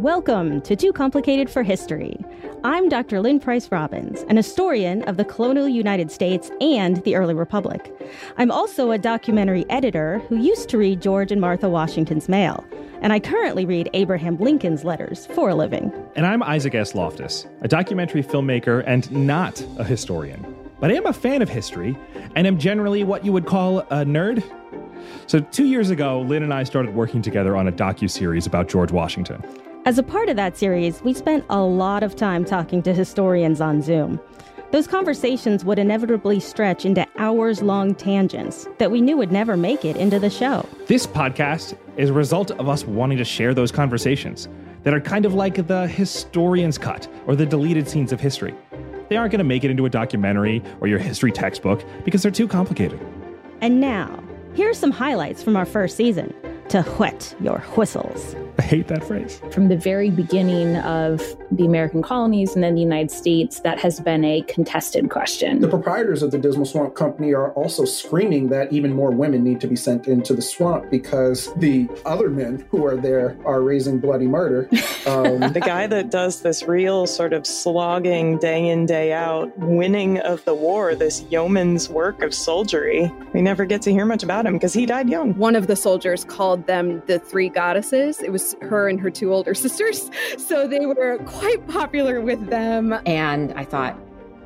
Welcome to Too Complicated for History. I'm Dr. Lynn Price Robbins, an historian of the colonial United States and the early Republic. I'm also a documentary editor who used to read George and Martha Washington's mail, and I currently read Abraham Lincoln's letters for a living. And I'm Isaac S. Loftus, a documentary filmmaker and not a historian. But I am a fan of history and am generally what you would call a nerd. So, two years ago, Lynn and I started working together on a docu-series about George Washington. As a part of that series, we spent a lot of time talking to historians on Zoom. Those conversations would inevitably stretch into hours long tangents that we knew would never make it into the show. This podcast is a result of us wanting to share those conversations that are kind of like the historian's cut or the deleted scenes of history. They aren't going to make it into a documentary or your history textbook because they're too complicated. And now, here are some highlights from our first season to whet your whistles. I hate that phrase. From the very beginning of the American colonies and then the United States, that has been a contested question. The proprietors of the Dismal Swamp Company are also screaming that even more women need to be sent into the swamp because the other men who are there are raising bloody murder. Um, the guy that does this real sort of slogging day in, day out, winning of the war, this yeoman's work of soldiery, we never get to hear much about him because he died young. One of the soldiers called them the three goddesses. It was her and her two older sisters. So they were quite popular with them. And I thought,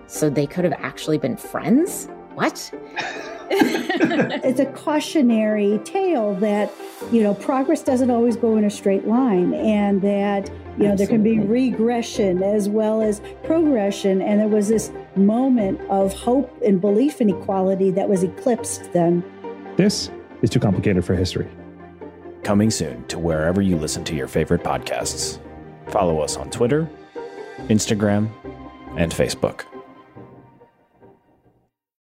so they could have actually been friends? What? It's a cautionary tale that, you know, progress doesn't always go in a straight line and that, you know, Absolutely. there can be regression as well as progression. And there was this moment of hope and belief in equality that was eclipsed then. This is too complicated for history. Coming soon to wherever you listen to your favorite podcasts. Follow us on Twitter, Instagram, and Facebook.